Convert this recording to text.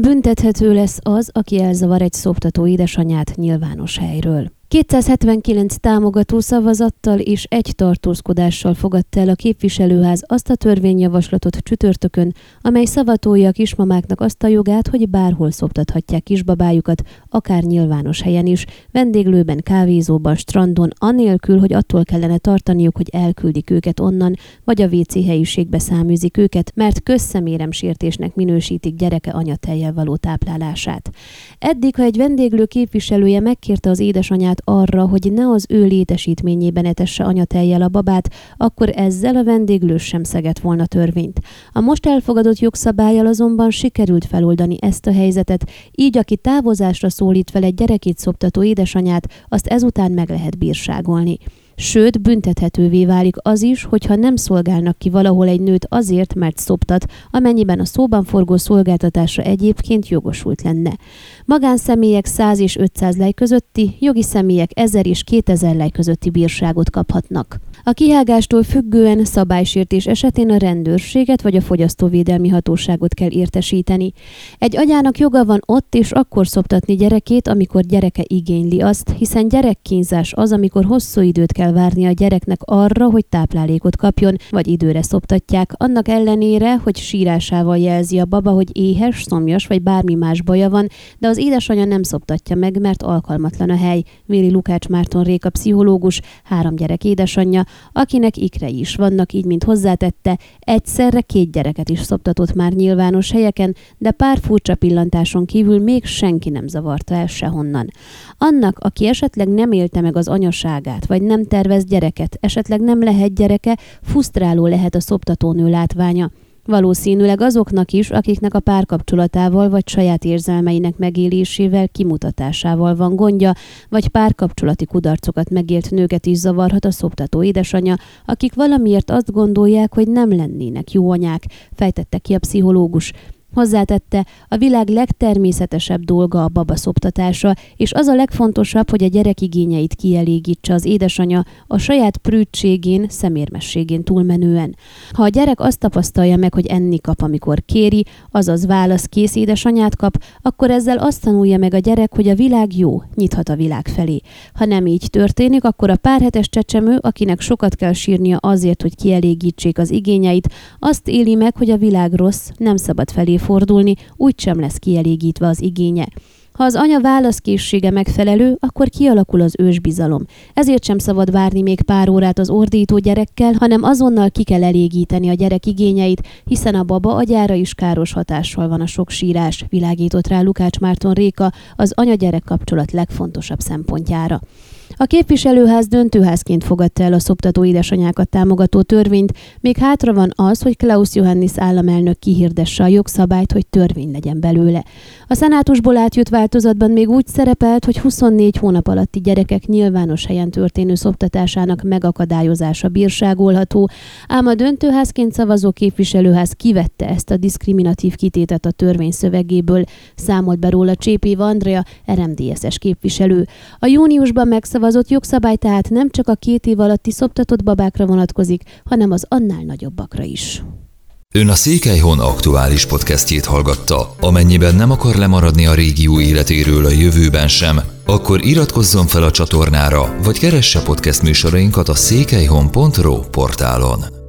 Büntethető lesz az, aki elzavar egy szoptató édesanyát nyilvános helyről. 279 támogató szavazattal és egy tartózkodással fogadta el a képviselőház azt a törvényjavaslatot csütörtökön, amely szavatolja a kismamáknak azt a jogát, hogy bárhol szoptathatják kisbabájukat, akár nyilvános helyen is, vendéglőben, kávézóban, strandon, anélkül, hogy attól kellene tartaniuk, hogy elküldik őket onnan, vagy a WC helyiségbe száműzik őket, mert közszeméremsértésnek minősítik gyereke anyatejjel való táplálását. Eddig, ha egy vendéglő képviselője megkérte az édesanyát arra, hogy ne az ő létesítményében etesse anyatejjel a babát, akkor ezzel a vendéglő sem szegett volna törvényt. A most elfogadott jogszabályjal azonban sikerült feloldani ezt a helyzetet, így aki távozásra szólít fel egy gyerekét szoptató édesanyát, azt ezután meg lehet bírságolni. Sőt, büntethetővé válik az is, hogyha nem szolgálnak ki valahol egy nőt azért, mert szoptat, amennyiben a szóban forgó szolgáltatásra egyébként jogosult lenne. Magánszemélyek 100 és 500 lej közötti, jogi személyek 1000 és 2000 lej közötti bírságot kaphatnak. A kihágástól függően szabálysértés esetén a rendőrséget vagy a fogyasztóvédelmi hatóságot kell értesíteni. Egy agyának joga van ott és akkor szoptatni gyerekét, amikor gyereke igényli azt, hiszen gyerekkínzás az, amikor hosszú időt kell várni a gyereknek arra, hogy táplálékot kapjon, vagy időre szoptatják, annak ellenére, hogy sírásával jelzi a baba, hogy éhes, szomjas vagy bármi más baja van, de az édesanyja nem szoptatja meg, mert alkalmatlan a hely, véli Lukács Márton Réka pszichológus, három gyerek édesanyja, akinek ikrei is vannak, így mint hozzátette, egyszerre két gyereket is szoptatott már nyilvános helyeken, de pár furcsa pillantáson kívül még senki nem zavarta el sehonnan. Annak, aki esetleg nem élte meg az anyaságát, vagy nem tervez gyereket, esetleg nem lehet gyereke, fusztráló lehet a szoptatónő látványa. Valószínűleg azoknak is, akiknek a párkapcsolatával vagy saját érzelmeinek megélésével, kimutatásával van gondja, vagy párkapcsolati kudarcokat megélt nőket is zavarhat a szoptató édesanyja, akik valamiért azt gondolják, hogy nem lennének jó anyák, fejtette ki a pszichológus. Hozzátette, a világ legtermészetesebb dolga a baba szoptatása, és az a legfontosabb, hogy a gyerek igényeit kielégítse az édesanya a saját prűtségén, szemérmességén túlmenően. Ha a gyerek azt tapasztalja meg, hogy enni kap, amikor kéri, azaz válasz kész édesanyát kap, akkor ezzel azt tanulja meg a gyerek, hogy a világ jó, nyithat a világ felé. Ha nem így történik, akkor a párhetes csecsemő, akinek sokat kell sírnia azért, hogy kielégítsék az igényeit, azt éli meg, hogy a világ rossz, nem szabad felé fordulni, úgysem lesz kielégítve az igénye. Ha az anya válaszkészsége megfelelő, akkor kialakul az ősbizalom. Ezért sem szabad várni még pár órát az ordító gyerekkel, hanem azonnal ki kell elégíteni a gyerek igényeit, hiszen a baba agyára is káros hatással van a sok sírás, világított rá Lukács Márton Réka az anya-gyerek kapcsolat legfontosabb szempontjára. A képviselőház döntőházként fogadta el a szoptató édesanyákat támogató törvényt, még hátra van az, hogy Klaus Johannis államelnök kihirdesse a jogszabályt, hogy törvény legyen belőle. A szenátusból átjött változatban még úgy szerepelt, hogy 24 hónap alatti gyerekek nyilvános helyen történő szoptatásának megakadályozása bírságolható, ám a döntőházként szavazó képviselőház kivette ezt a diszkriminatív kitétet a törvény szövegéből, számolt be róla Csépi Andrea, RMDSS képviselő. A júniusban megszavazott megszavazott jogszabály tehát nem csak a két év alatti szoptatott babákra vonatkozik, hanem az annál nagyobbakra is. Ön a Székelyhon aktuális podcastjét hallgatta. Amennyiben nem akar lemaradni a régió életéről a jövőben sem, akkor iratkozzon fel a csatornára, vagy keresse podcast műsorainkat a székelyhon.pro portálon.